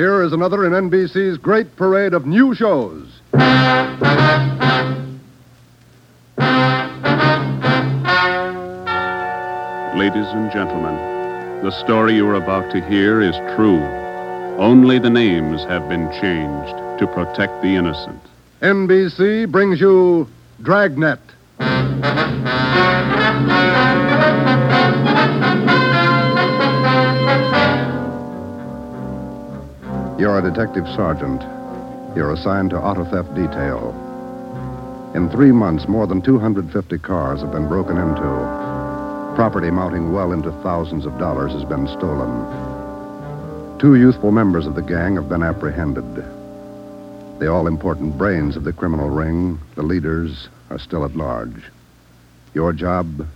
here is another in NBC's great parade of new shows. Ladies and gentlemen, the story you are about to hear is true. Only the names have been changed to protect the innocent. NBC brings you Dragnet. You're a detective sergeant. You're assigned to auto theft detail. In three months, more than 250 cars have been broken into. Property mounting well into thousands of dollars has been stolen. Two youthful members of the gang have been apprehended. The all important brains of the criminal ring, the leaders, are still at large. Your job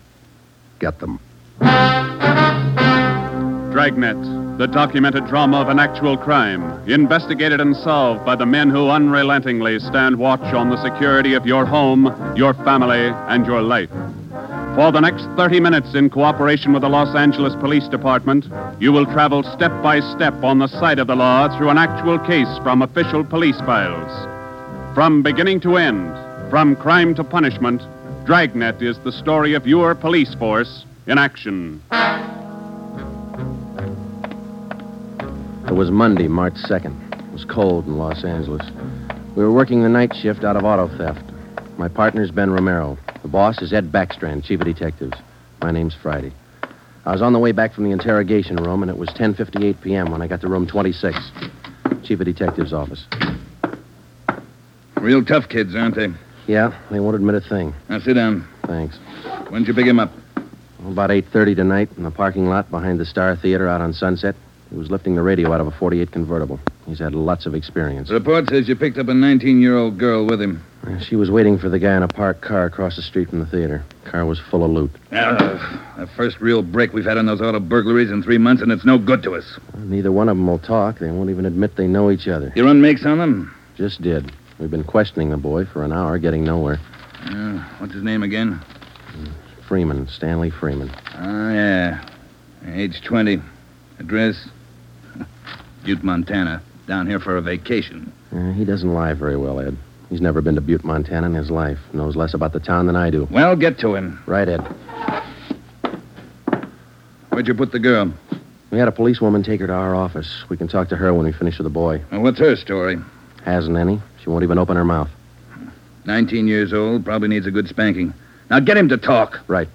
get them. Dragnet, the documented drama of an actual crime, investigated and solved by the men who unrelentingly stand watch on the security of your home, your family, and your life. For the next 30 minutes, in cooperation with the Los Angeles Police Department, you will travel step by step on the side of the law through an actual case from official police files. From beginning to end, from crime to punishment, Dragnet is the story of your police force in action. It was Monday, March 2nd. It was cold in Los Angeles. We were working the night shift out of auto theft. My partner's Ben Romero. The boss is Ed Backstrand, chief of detectives. My name's Friday. I was on the way back from the interrogation room, and it was 10.58 p.m. when I got to room 26, chief of detectives' office. Real tough kids, aren't they? Yeah, they won't admit a thing. Now sit down. Thanks. When'd you pick him up? About 8.30 tonight in the parking lot behind the Star Theater out on Sunset. He was lifting the radio out of a 48 convertible. He's had lots of experience. The report says you picked up a 19 year old girl with him. She was waiting for the guy in a parked car across the street from the theater. Car was full of loot. Uh, the first real break we've had on those auto burglaries in three months, and it's no good to us. Neither one of them will talk. They won't even admit they know each other. You run makes on them? Just did. We've been questioning the boy for an hour, getting nowhere. Uh, what's his name again? Freeman, Stanley Freeman. Oh, yeah. Age 20. Address? Butte, Montana. Down here for a vacation. Uh, he doesn't lie very well, Ed. He's never been to Butte, Montana in his life. Knows less about the town than I do. Well, get to him. Right, Ed. Where'd you put the girl? We had a policewoman take her to our office. We can talk to her when we finish with the boy. Well, what's her story? Hasn't any. She won't even open her mouth. 19 years old, probably needs a good spanking. Now get him to talk. Right.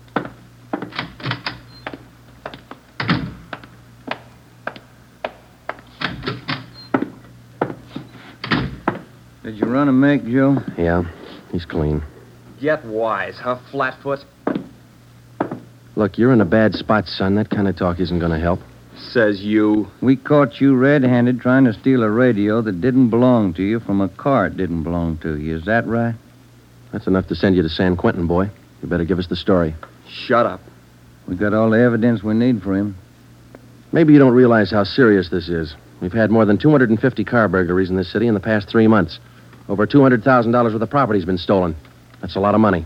Did you run a make, Joe? Yeah, he's clean. Get wise, huh, Flatfoot? Look, you're in a bad spot, son. That kind of talk isn't going to help. Says you. We caught you red-handed trying to steal a radio that didn't belong to you from a car it didn't belong to you. Is that right? That's enough to send you to San Quentin, boy. You better give us the story. Shut up. We got all the evidence we need for him. Maybe you don't realize how serious this is. We've had more than 250 car burglaries in this city in the past three months. Over $200,000 worth of property's been stolen. That's a lot of money.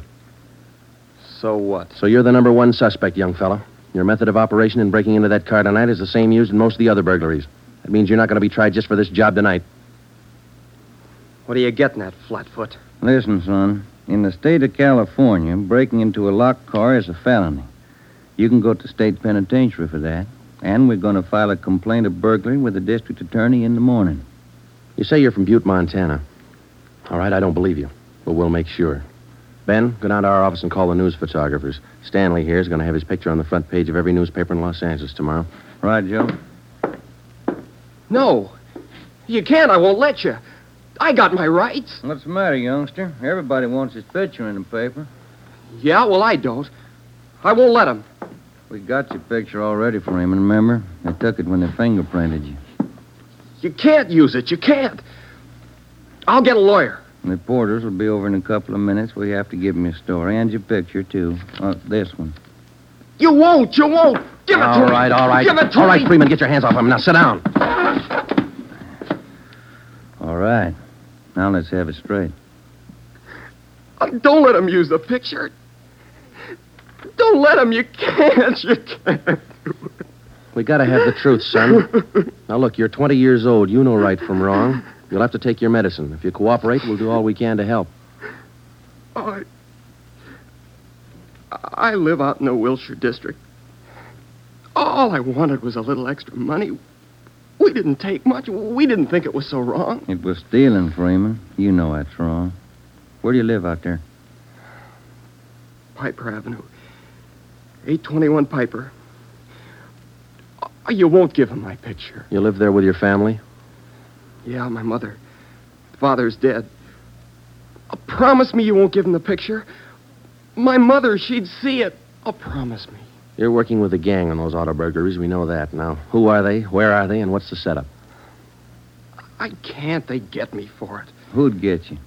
So what? So you're the number one suspect, young fella. Your method of operation in breaking into that car tonight is the same used in most of the other burglaries. That means you're not going to be tried just for this job tonight. What are you getting at, Flatfoot? Listen, son. In the state of California, breaking into a locked car is a felony. You can go to state penitentiary for that. And we're going to file a complaint of burglary with the district attorney in the morning. You say you're from Butte, Montana. All right, I don't believe you, but we'll make sure. Ben, go down to our office and call the news photographers. Stanley here is going to have his picture on the front page of every newspaper in Los Angeles tomorrow. Right, Joe? No. You can't. I won't let you. I got my rights. What's the matter, youngster? Everybody wants his picture in the paper. Yeah, well, I don't. I won't let him. We got your picture already for him, remember? They took it when they fingerprinted you. You can't use it. You can't. I'll get a lawyer. Reporters will be over in a couple of minutes. We have to give them your story and your picture, too. Uh, this one. You won't. You won't. Give it to All me. right, all right. Give it to all right, me. Freeman, get your hands off him. Now sit down. All right. Now let's have it straight. Uh, Don't let him use the picture. Don't let him. You can't. You can't. We gotta have the truth, son. now, look, you're 20 years old. You know right from wrong. You'll have to take your medicine. If you cooperate, we'll do all we can to help. I. I live out in the Wilshire district. All I wanted was a little extra money. We didn't take much. We didn't think it was so wrong. It was stealing, Freeman. You know that's wrong. Where do you live out there? Piper Avenue. 821 Piper. Oh, You won't give him my picture. You live there with your family? Yeah, my mother. Father's dead. Uh, promise me you won't give him the picture. My mother, she'd see it. Oh, promise me. You're working with a gang on those auto burglaries. We know that. Now, who are they? Where are they? And what's the setup? I can't. They get me for it. Who'd get you?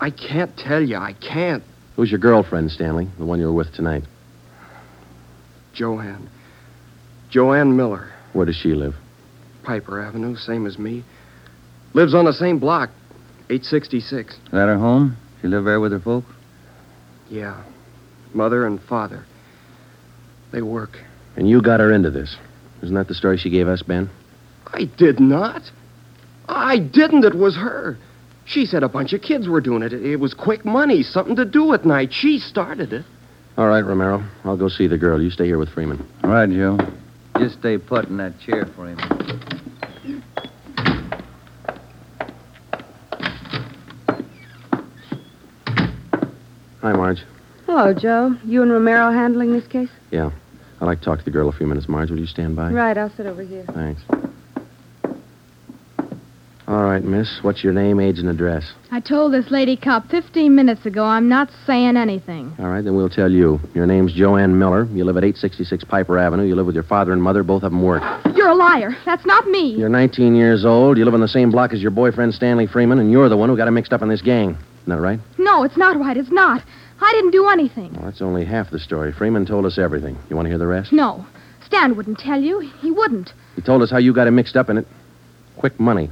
I can't tell you. I can't. Who's your girlfriend, Stanley? The one you were with tonight? Joanne. Joanne Miller. Where does she live? Piper Avenue, same as me. Lives on the same block, 866. Is that her home? She live there with her folks? Yeah. Mother and father. They work. And you got her into this. Isn't that the story she gave us, Ben? I did not. I didn't. It was her. She said a bunch of kids were doing it. It was quick money, something to do at night. She started it. All right, Romero. I'll go see the girl. You stay here with Freeman. All right, Joe. Just stay put in that chair, Freeman. Hi, Marge. Hello, Joe. You and Romero handling this case? Yeah. I'd like to talk to the girl a few minutes. Marge, will you stand by? Right, I'll sit over here. Thanks. All right, miss. What's your name, age, and address? I told this lady cop 15 minutes ago I'm not saying anything. All right, then we'll tell you. Your name's Joanne Miller. You live at 866 Piper Avenue. You live with your father and mother. Both of them work. You're a liar. That's not me. You're 19 years old. You live on the same block as your boyfriend, Stanley Freeman, and you're the one who got him mixed up in this gang. Isn't that right? No, it's not right. It's not. I didn't do anything. Well, that's only half the story. Freeman told us everything. You want to hear the rest? No. Stan wouldn't tell you. He wouldn't. He told us how you got him mixed up in it. Quick money.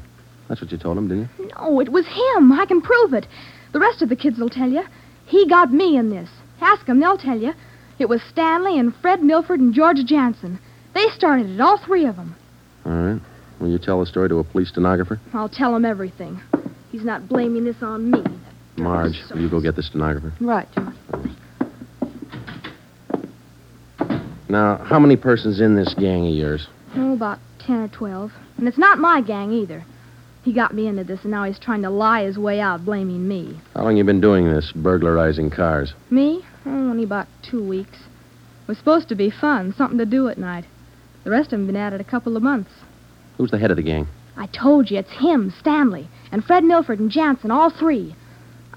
That's what you told him, didn't you? No, it was him. I can prove it. The rest of the kids will tell you. He got me in this. Ask 'em, they'll tell you. It was Stanley and Fred Milford and George Jansen. They started it, all three of 'em. All right. Will you tell the story to a police stenographer? I'll tell him everything. He's not blaming this on me. Marge, will you go get the stenographer? Right, Joe. Now, how many persons in this gang of yours? Oh, about 10 or 12. And it's not my gang either. He got me into this, and now he's trying to lie his way out, blaming me. How long you been doing this, burglarizing cars? Me? Oh, only about two weeks. It was supposed to be fun, something to do at night. The rest of 'em been at it a couple of months. Who's the head of the gang? I told you, it's him, Stanley, and Fred Milford and Jansen, all three.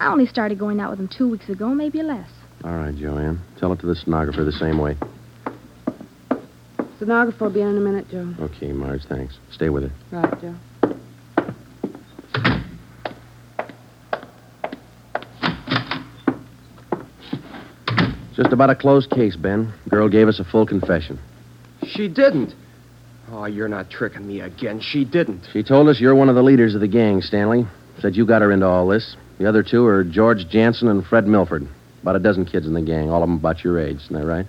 I only started going out with him two weeks ago, maybe less. All right, Joanne. Tell it to the stenographer the same way. Stenographer will be in in a minute, Joe. Okay, Marge, thanks. Stay with her. Right, Joe. Just about a closed case, Ben. Girl gave us a full confession. She didn't. Oh, you're not tricking me again. She didn't. She told us you're one of the leaders of the gang, Stanley. Said you got her into all this. The other two are George Jansen and Fred Milford. About a dozen kids in the gang, all of them about your age. Isn't that right?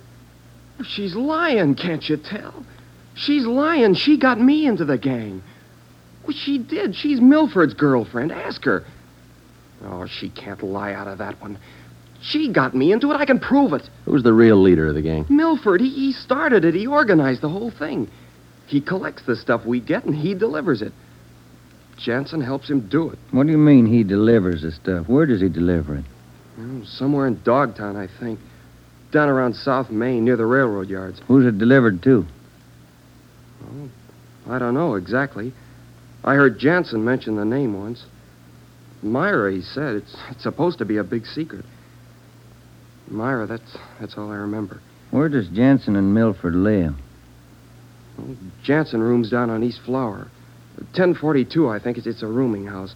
She's lying, can't you tell? She's lying. She got me into the gang. Well, she did. She's Milford's girlfriend. Ask her. Oh, she can't lie out of that one. She got me into it. I can prove it. Who's the real leader of the gang? Milford, he, he started it. He organized the whole thing. He collects the stuff we get and he delivers it. Jansen helps him do it. What do you mean he delivers the stuff? Where does he deliver it? Oh, somewhere in Dogtown, I think. Down around South Main, near the railroad yards. Who's it delivered to? Well, I don't know exactly. I heard Jansen mention the name once. Myra, he said. It's, it's supposed to be a big secret. Myra, that's, that's all I remember. Where does Jansen and Milford live? Jansen rooms down on East Flower. 1042, I think. It's, it's a rooming house.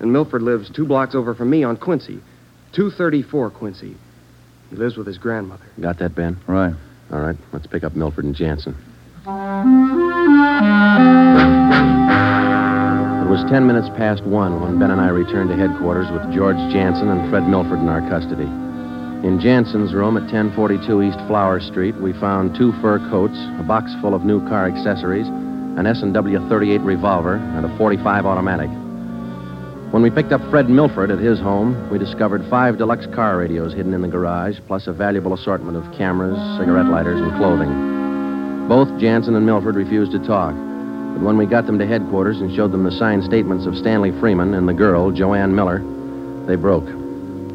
And Milford lives two blocks over from me on Quincy. 234 Quincy. He lives with his grandmother. Got that, Ben? Right. All right, let's pick up Milford and Jansen. It was ten minutes past one when Ben and I returned to headquarters with George Jansen and Fred Milford in our custody. In Jansen's room at 1042 East Flower Street, we found two fur coats, a box full of new car accessories, an S&W 38 revolver, and a 45 automatic. When we picked up Fred Milford at his home, we discovered five deluxe car radios hidden in the garage, plus a valuable assortment of cameras, cigarette lighters, and clothing. Both Jansen and Milford refused to talk, but when we got them to headquarters and showed them the signed statements of Stanley Freeman and the girl, Joanne Miller, they broke.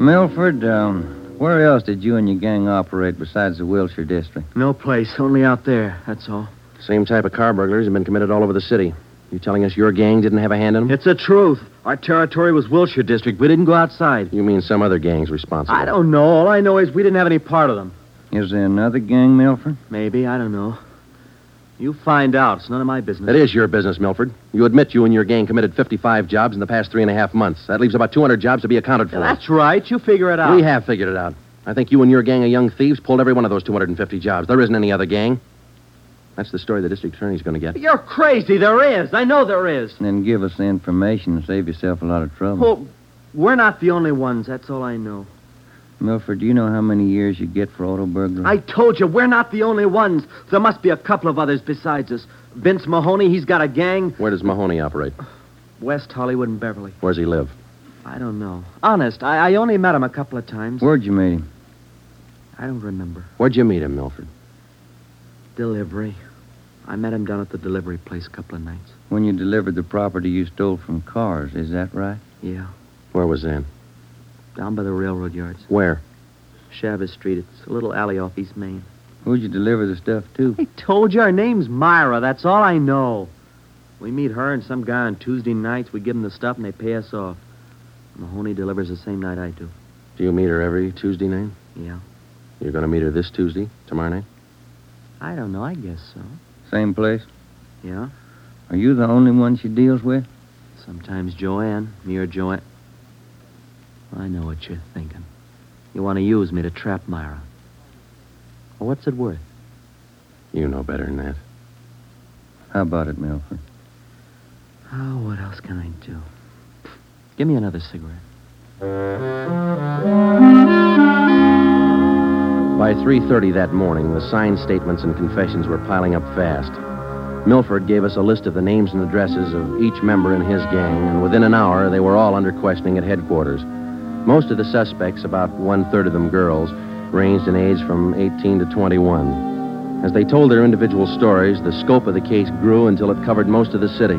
Milford, um, where else did you and your gang operate besides the Wilshire district? No place, only out there, that's all. Same type of car burglaries have been committed all over the city. You telling us your gang didn't have a hand in them? It's the truth. Our territory was Wilshire District. We didn't go outside. You mean some other gang's responsible? I don't know. All I know is we didn't have any part of them. Is there another gang, Milford? Maybe, I don't know. You find out. It's none of my business. It is your business, Milford. You admit you and your gang committed 55 jobs in the past three and a half months. That leaves about 200 jobs to be accounted for. That's right. You figure it out. We have figured it out. I think you and your gang of young thieves pulled every one of those 250 jobs. There isn't any other gang. That's the story the district attorney's going to get. You're crazy. There is. I know there is. Then give us the information and save yourself a lot of trouble. Well, we're not the only ones. That's all I know. Milford, do you know how many years you get for auto burglary? I told you, we're not the only ones. There must be a couple of others besides us. Vince Mahoney, he's got a gang. Where does Mahoney operate? West Hollywood and Beverly. Where's he live? I don't know. Honest, I, I only met him a couple of times. Where'd you meet him? I don't remember. Where'd you meet him, Milford? Delivery. I met him down at the delivery place a couple of nights. When you delivered the property you stole from cars, is that right? Yeah, Where was that? down by the railroad yards. Where? Chavez Street. It's a little alley off East Main. Who'd you deliver the stuff to? I told you her name's Myra. That's all I know. We meet her and some guy on Tuesday nights. We give them the stuff and they pay us off. Mahoney delivers the same night I do. Do you meet her every Tuesday night? Yeah. You're going to meet her this Tuesday, tomorrow night? I don't know. I guess so. Same place? Yeah. Are you the only one she deals with? Sometimes Joanne. Me or Joanne. I know what you're thinking. You want to use me to trap Myra. Well, what's it worth? You know better than that. How about it, Milford? Oh, what else can I do? Give me another cigarette. By 3.30 that morning, the signed statements and confessions were piling up fast. Milford gave us a list of the names and addresses of each member in his gang, and within an hour, they were all under questioning at headquarters. Most of the suspects, about one-third of them girls, ranged in age from 18 to 21. As they told their individual stories, the scope of the case grew until it covered most of the city.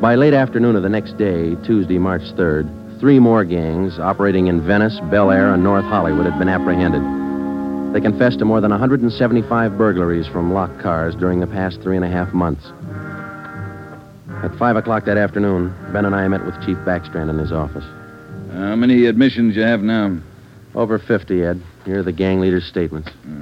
By late afternoon of the next day, Tuesday, March 3rd, three more gangs operating in Venice, Bel Air, and North Hollywood had been apprehended. They confessed to more than 175 burglaries from locked cars during the past three and a half months. At 5 o'clock that afternoon, Ben and I met with Chief Backstrand in his office. How many admissions you have now? Over 50, Ed. Here are the gang leaders' statements. Hmm.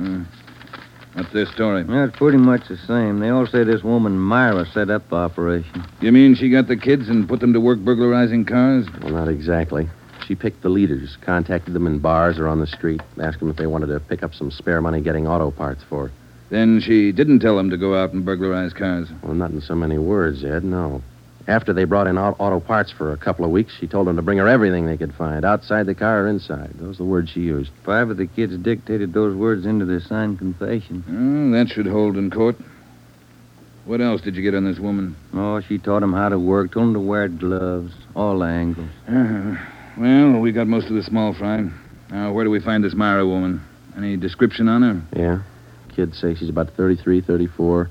What's their story? Yeah, it's pretty much the same. They all say this woman Myra set up the operation. You mean she got the kids and put them to work burglarizing cars? Well, not exactly. She picked the leaders, contacted them in bars or on the street, asked them if they wanted to pick up some spare money getting auto parts for. her. Then she didn't tell them to go out and burglarize cars. Well, not in so many words, Ed, no. After they brought in auto parts for a couple of weeks, she told them to bring her everything they could find, outside the car or inside. Those are the words she used. Five of the kids dictated those words into their signed confession. Oh, that should hold in court. What else did you get on this woman? Oh, she taught them how to work, told them to wear gloves, all angles. Uh, well, we got most of the small fry. Now, where do we find this Myra woman? Any description on her? Yeah? Kids say she's about 33, 34.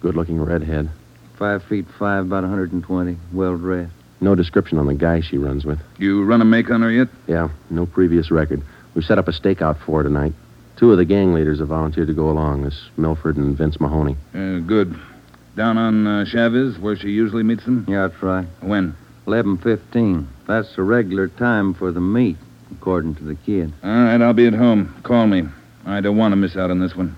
Good looking redhead. Five feet five, about 120, well dressed. No description on the guy she runs with. You run a make on her yet? Yeah, no previous record. We've set up a stakeout for her tonight. Two of the gang leaders have volunteered to go along, this Milford and Vince Mahoney. Uh, good. Down on uh, Chavez, where she usually meets them? Yeah, that's right. When? 11.15. That's the regular time for the meet, according to the kid. All right, I'll be at home. Call me. I don't want to miss out on this one.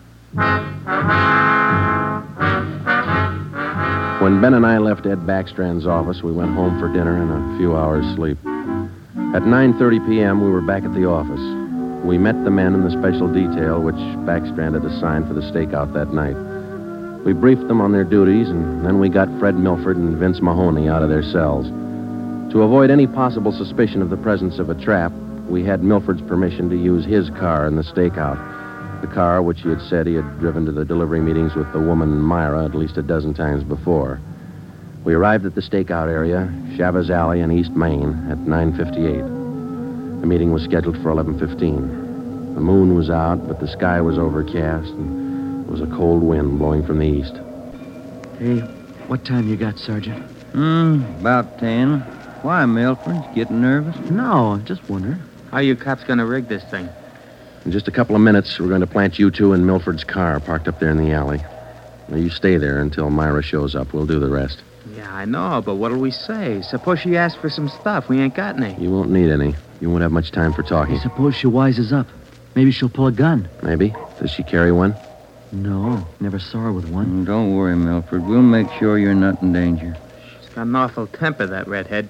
When Ben and I left Ed Backstrand's office, we went home for dinner and a few hours' sleep. At 9.30 p.m., we were back at the office. We met the men in the special detail which Backstrand had assigned for the stakeout that night. We briefed them on their duties, and then we got Fred Milford and Vince Mahoney out of their cells. To avoid any possible suspicion of the presence of a trap, we had Milford's permission to use his car in the stakeout. The car which he had said he had driven to the delivery meetings with the woman Myra at least a dozen times before. We arrived at the stakeout area, Chavez Alley in East Main, at 9.58. The meeting was scheduled for 11.15. The moon was out, but the sky was overcast, and there was a cold wind blowing from the east. Hey, what time you got, Sergeant? Hmm, about ten. Why, Milford? Getting nervous? No, I'm just wondering. How you cops gonna rig this thing? In just a couple of minutes, we're going to plant you two in Milford's car parked up there in the alley. Now, you stay there until Myra shows up. We'll do the rest. Yeah, I know, but what'll we say? Suppose she asks for some stuff. We ain't got any. You won't need any. You won't have much time for talking. Suppose she wises up. Maybe she'll pull a gun. Maybe. Does she carry one? No, never saw her with one. Mm, Don't worry, Milford. We'll make sure you're not in danger. She's got an awful temper, that redhead.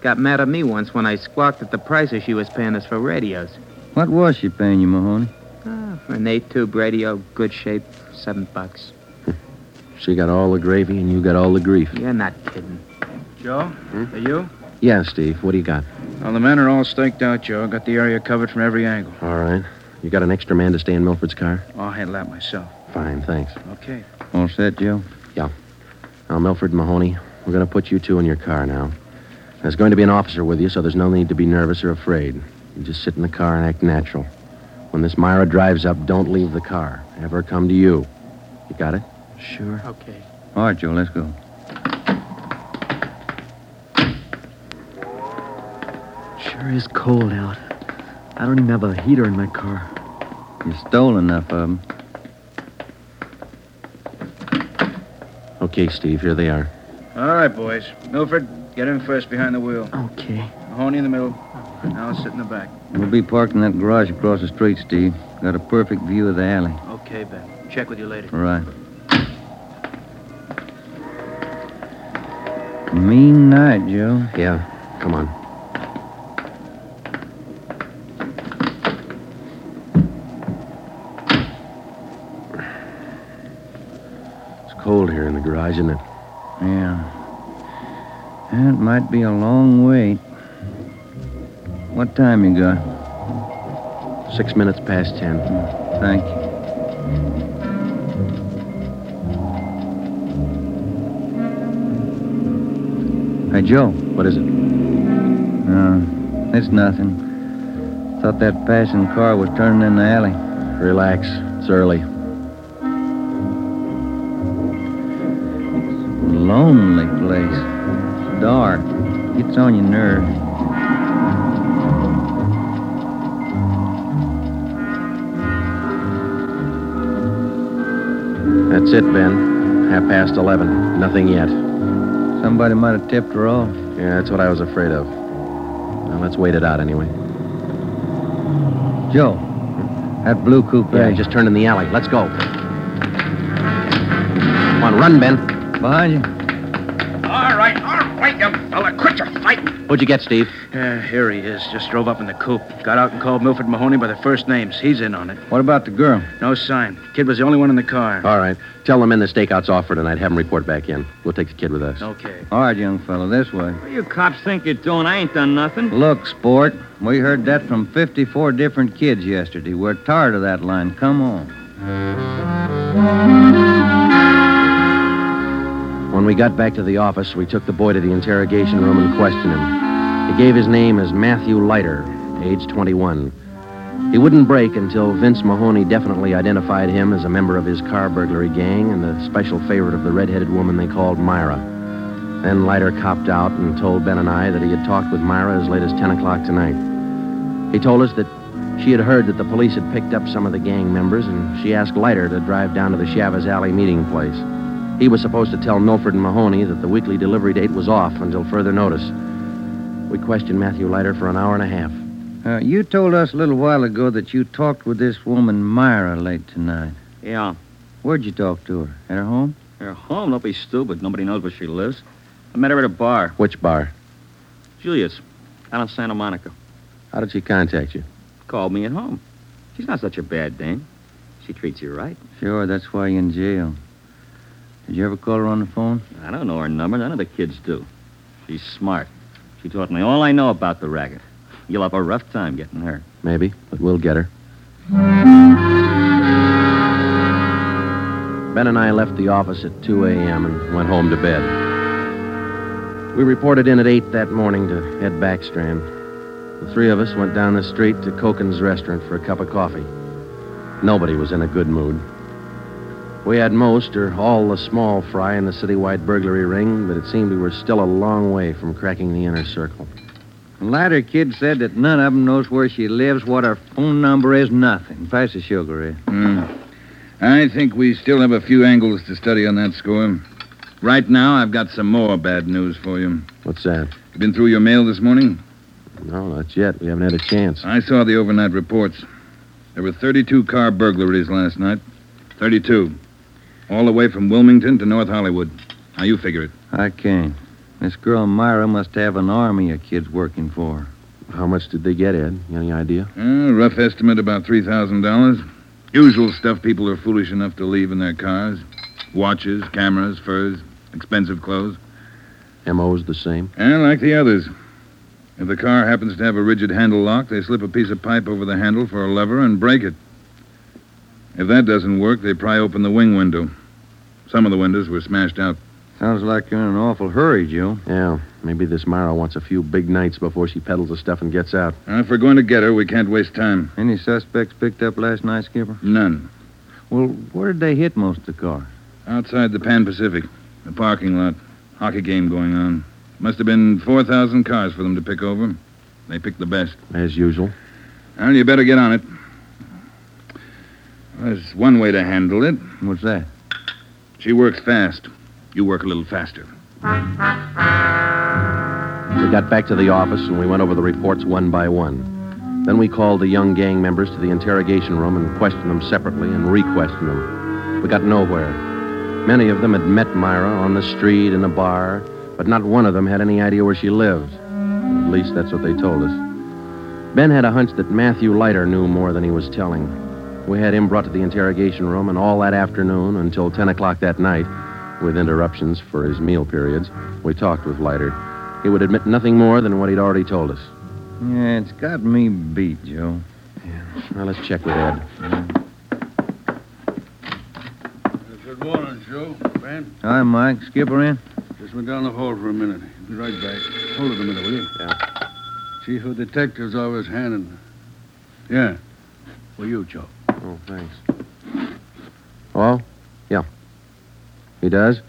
Got mad at me once when I squawked at the prices she was paying us for radios. What was she paying you, Mahoney? Ah, for an eight-tube radio, good shape, seven bucks. She got all the gravy and you got all the grief. You're not kidding. Joe, hmm? are you? Yeah, Steve. What do you got? Well, the men are all staked out, Joe. Got the area covered from every angle. All right. You got an extra man to stay in Milford's car? I'll handle that myself. Fine, thanks. Okay. All set, Joe? Yeah. Now, Milford and Mahoney, we're going to put you two in your car now. There's going to be an officer with you, so there's no need to be nervous or afraid. You just sit in the car and act natural. When this Myra drives up, don't leave the car. Have her come to you. You got it? Sure. Okay. All right, Joe, let's go. Sure is cold out. I don't even have a heater in my car. You stole enough of them. Okay, Steve, here they are. All right, boys. Milford, get in first behind the wheel. Okay. Mahoney in the middle. I'll sit in the back. We'll be parked in that garage across the street, Steve. Got a perfect view of the alley. Okay, Ben. Check with you later. All right. Mean night, Joe. Yeah, come on. It's cold here in the garage, isn't it? Yeah. That might be a long wait. What time you got? Six minutes past ten. Thank you. Hey, Joe. What is it? No, it's nothing. Thought that passing car was turning in the alley. Relax. It's early. Lonely place. Dark. Gets on your nerves. That's it, Ben. Half past eleven. Nothing yet. Somebody might have tipped her off. Yeah, that's what I was afraid of. Now let's wait it out anyway. Joe, that blue coupe. Yeah, just turned in the alley. Let's go. Come on, run, Ben. Behind you. What'd you get, Steve? Yeah, here he is. Just drove up in the coupe. Got out and called Milford Mahoney by their first names. He's in on it. What about the girl? No sign. Kid was the only one in the car. All right. Tell the men the stakeout's off for tonight. Have them report back in. We'll take the kid with us. Okay. All right, young fella, this way. What you cops think you're doing? I ain't done nothing. Look, sport, we heard that from 54 different kids yesterday. We're tired of that line. Come on. Got back to the office, we took the boy to the interrogation room and questioned him. He gave his name as Matthew Leiter, age 21. He wouldn't break until Vince Mahoney definitely identified him as a member of his car burglary gang and the special favorite of the red-headed woman they called Myra. Then Leiter copped out and told Ben and I that he had talked with Myra as late as 10 o'clock tonight. He told us that she had heard that the police had picked up some of the gang members, and she asked Leiter to drive down to the Chavez Alley meeting place. He was supposed to tell Milford and Mahoney that the weekly delivery date was off until further notice. We questioned Matthew Leiter for an hour and a half. Uh, you told us a little while ago that you talked with this woman, Myra, late tonight. Yeah. Where'd you talk to her? At her home? Her home? Don't be stupid. Nobody knows where she lives. I met her at a bar. Which bar? Julius. Out in Santa Monica. How did she contact you? Called me at home. She's not such a bad dame. She treats you right. Sure, that's why you're in jail. Did you ever call her on the phone? I don't know her number. None of the kids do. She's smart. She taught me all I know about the racket. You'll have a rough time getting her. Maybe, but we'll get her. Ben and I left the office at 2 a.m. and went home to bed. We reported in at 8 that morning to Ed Backstrand. The three of us went down the street to Koken's restaurant for a cup of coffee. Nobody was in a good mood. We had most or all the small fry in the citywide burglary ring, but it seemed we were still a long way from cracking the inner circle. The Leiter kid said that none of them knows where she lives, what her phone number is, nothing. Pass the sugar, Ed. Hmm. I think we still have a few angles to study on that score. Right now, I've got some more bad news for you. What's that? You been through your mail this morning? No, not yet. We haven't had a chance. I saw the overnight reports. There were 32 car burglaries last night. 32. All the way from Wilmington to North Hollywood. How you figure it? I can't. This girl Myra must have an army of kids working for her. How much did they get, Ed? Any idea? Uh, rough estimate about $3,000. Usual stuff people are foolish enough to leave in their cars watches, cameras, furs, expensive clothes. MO's the same? And like the others. If the car happens to have a rigid handle lock, they slip a piece of pipe over the handle for a lever and break it. If that doesn't work, they pry open the wing window. Some of the windows were smashed out. Sounds like you're in an awful hurry, Joe. Yeah, maybe this Myra wants a few big nights before she peddles the stuff and gets out. Uh, if we're going to get her, we can't waste time. Any suspects picked up last night, Skipper? None. Well, where did they hit most of the cars? Outside the Pan Pacific, the parking lot. Hockey game going on. Must have been 4,000 cars for them to pick over. They picked the best. As usual. Well, you better get on it. There's one way to handle it. What's that? She works fast. You work a little faster. We got back to the office and we went over the reports one by one. Then we called the young gang members to the interrogation room and questioned them separately and re-questioned them. We got nowhere. Many of them had met Myra on the street, in a bar, but not one of them had any idea where she lived. At least that's what they told us. Ben had a hunch that Matthew Leiter knew more than he was telling. We had him brought to the interrogation room, and all that afternoon until 10 o'clock that night, with interruptions for his meal periods, we talked with Leiter. He would admit nothing more than what he'd already told us. Yeah, it's got me beat, Joe. Yeah. Well, let's check with Ed. Good morning, Joe. Ben, Hi, Mike. Skipper in? just went down the hall for a minute. Be right back. Hold it a minute, will you? Yeah. Chief of Detectives always handing. Yeah. For you, Joe. Oh, thanks. Oh? Yeah. He does?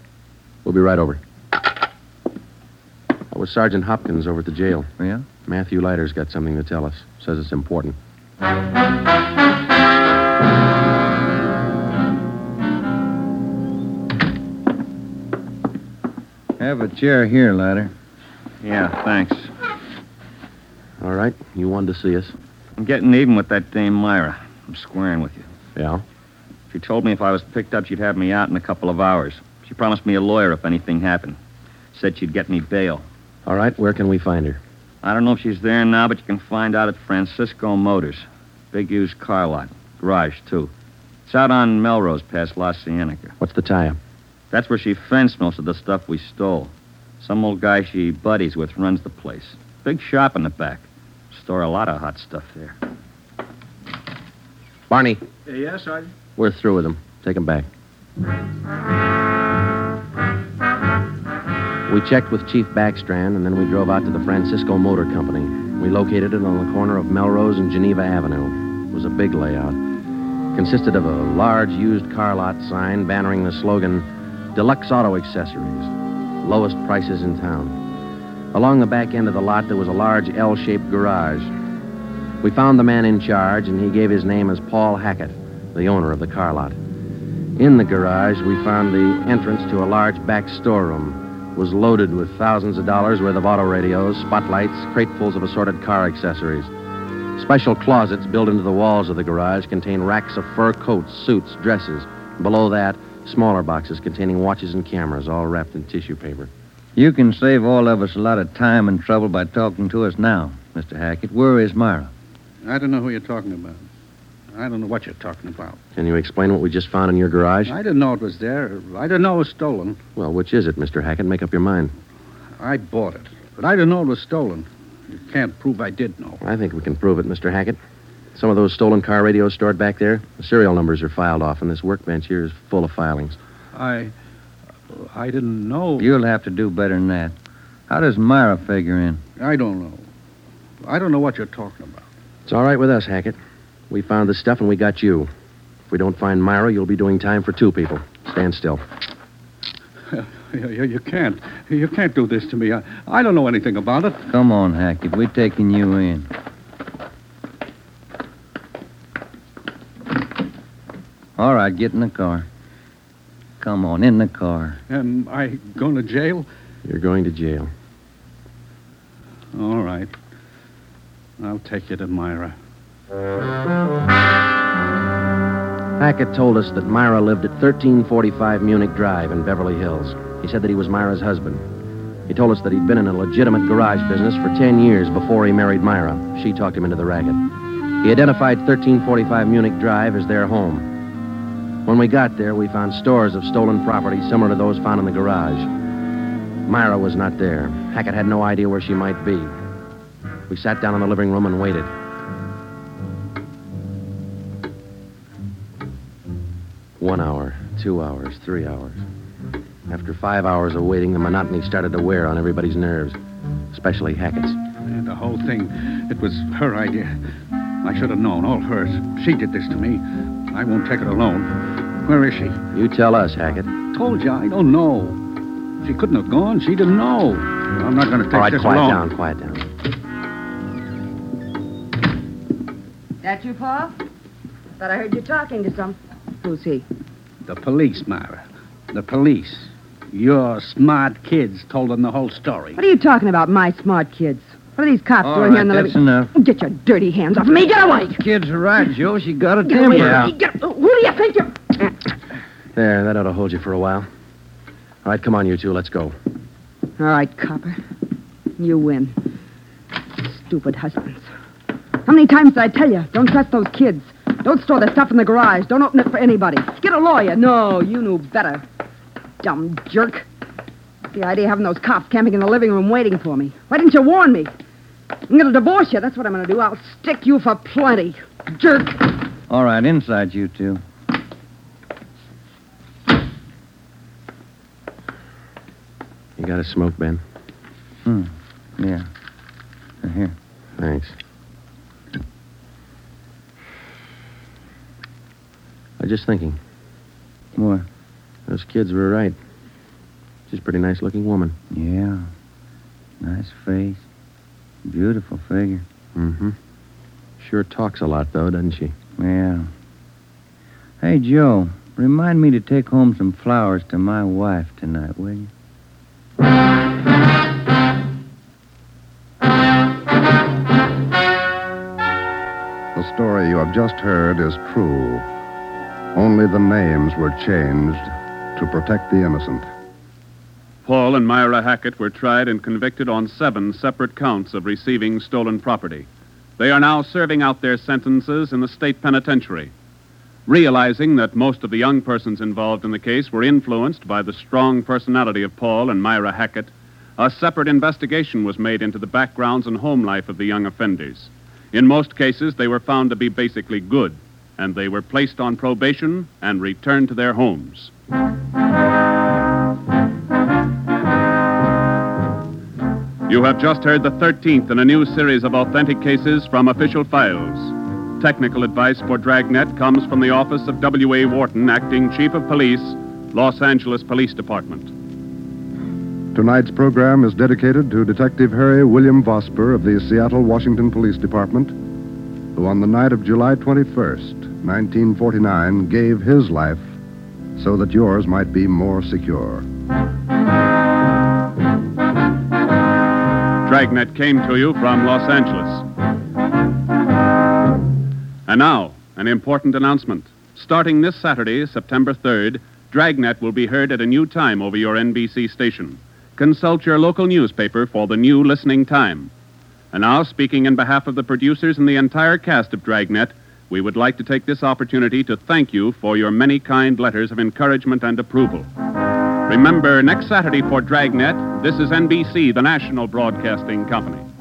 We'll be right over. That was Sergeant Hopkins over at the jail. Yeah? Matthew Leiter's got something to tell us. Says it's important. Have a chair here, Leiter. Yeah, thanks. All right. You wanted to see us. I'm getting even with that dame Myra. I'm squaring with you. Yeah? She told me if I was picked up, she'd have me out in a couple of hours. She promised me a lawyer if anything happened. Said she'd get me bail. All right. Where can we find her? I don't know if she's there now, but you can find out at Francisco Motors. Big used car lot. Garage, too. It's out on Melrose past La Cienega. What's the tie-up? That's where she fenced most of the stuff we stole. Some old guy she buddies with runs the place. Big shop in the back. Store a lot of hot stuff there. Barney, uh, yes, Sergeant? we're through with him. Take him back. We checked with Chief Backstrand, and then we drove out to the Francisco Motor Company. We located it on the corner of Melrose and Geneva Avenue. It was a big layout. Consisted of a large used car lot sign bannering the slogan, Deluxe Auto Accessories, lowest prices in town. Along the back end of the lot, there was a large L-shaped garage. We found the man in charge, and he gave his name as Paul Hackett, the owner of the car lot. In the garage, we found the entrance to a large back storeroom. Was loaded with thousands of dollars worth of auto radios, spotlights, cratefuls of assorted car accessories. Special closets built into the walls of the garage contain racks of fur coats, suits, dresses. Below that, smaller boxes containing watches and cameras, all wrapped in tissue paper. You can save all of us a lot of time and trouble by talking to us now, Mr. Hackett. Where is Myra? I don't know who you're talking about. I don't know what you're talking about. Can you explain what we just found in your garage? I didn't know it was there. I didn't know it was stolen. Well, which is it, Mr. Hackett? Make up your mind. I bought it. But I didn't know it was stolen. You can't prove I did know. I think we can prove it, Mr. Hackett. Some of those stolen car radios stored back there, the serial numbers are filed off, and this workbench here is full of filings. I. I didn't know. You'll have to do better than that. How does Myra figure in? I don't know. I don't know what you're talking about. It's all right with us, Hackett. We found the stuff and we got you. If we don't find Myra, you'll be doing time for two people. Stand still. You, you- you can't. You can't do this to me. I, I don't know anything about it. Come on, Hackett. We're taking you in. All right, get in the car. Come on, in the car. Am I going to jail? You're going to jail. All right. I'll take you to Myra. Hackett told us that Myra lived at 1345 Munich Drive in Beverly Hills. He said that he was Myra's husband. He told us that he'd been in a legitimate garage business for 10 years before he married Myra. She talked him into the racket. He identified 1345 Munich Drive as their home. When we got there, we found stores of stolen property similar to those found in the garage. Myra was not there. Hackett had no idea where she might be. We sat down in the living room and waited. One hour, two hours, three hours. After five hours of waiting, the monotony started to wear on everybody's nerves, especially Hackett's. And the whole thing, it was her idea. I should have known, all hers. She did this to me. I won't take it alone. Where is she? You tell us, Hackett. Told you, I don't know. She couldn't have gone. She didn't know. I'm not going to take All right, this quiet alone. down, quiet down. That you, Paul? Thought I heard you talking to some. Who's he? The police, Myra. The police. Your smart kids told them the whole story. What are you talking about, my smart kids? What are these cops All doing right, here in the that's living enough. Get your dirty hands off of me. Get away. Kid's are right, Joe. She got a Get temper. away from me. Get, who do you think you're... There, that ought to hold you for a while. All right, come on, you two, let's go. All right, copper. You win. Stupid husbands. How many times did I tell you? Don't trust those kids. Don't store the stuff in the garage. Don't open it for anybody. Get a lawyer. No, you knew better. Dumb jerk. The idea of having those cops camping in the living room waiting for me. Why didn't you warn me? I'm going to divorce you. That's what I'm going to do. I'll stick you for plenty. Jerk. All right, inside you two. You got a smoke, Ben? Hmm. Yeah. Here. Thanks. I was just thinking, What? those kids were right. She's a pretty nice looking woman. Yeah. Nice face. Beautiful figure. Mm-hmm. Sure talks a lot, though, doesn't she? Yeah. Hey, Joe, remind me to take home some flowers to my wife tonight, will you? The story you have just heard is true. Only the names were changed to protect the innocent. Paul and Myra Hackett were tried and convicted on seven separate counts of receiving stolen property. They are now serving out their sentences in the state penitentiary. Realizing that most of the young persons involved in the case were influenced by the strong personality of Paul and Myra Hackett, a separate investigation was made into the backgrounds and home life of the young offenders. In most cases, they were found to be basically good, and they were placed on probation and returned to their homes. You have just heard the 13th in a new series of authentic cases from official files. Technical advice for Dragnet comes from the office of W.A. Worton, Acting Chief of Police, Los Angeles Police Department. Tonight's program is dedicated to Detective Harry William Vosper of the Seattle, Washington Police Department, who on the night of July 21st, 1949, gave his life so that yours might be more secure. Dragnet came to you from Los Angeles. And now, an important announcement. Starting this Saturday, September 3rd, Dragnet will be heard at a new time over your NBC station. Consult your local newspaper for the new listening time. And now, speaking in behalf of the producers and the entire cast of Dragnet, we would like to take this opportunity to thank you for your many kind letters of encouragement and approval. Remember, next Saturday for Dragnet, this is NBC, the national broadcasting company.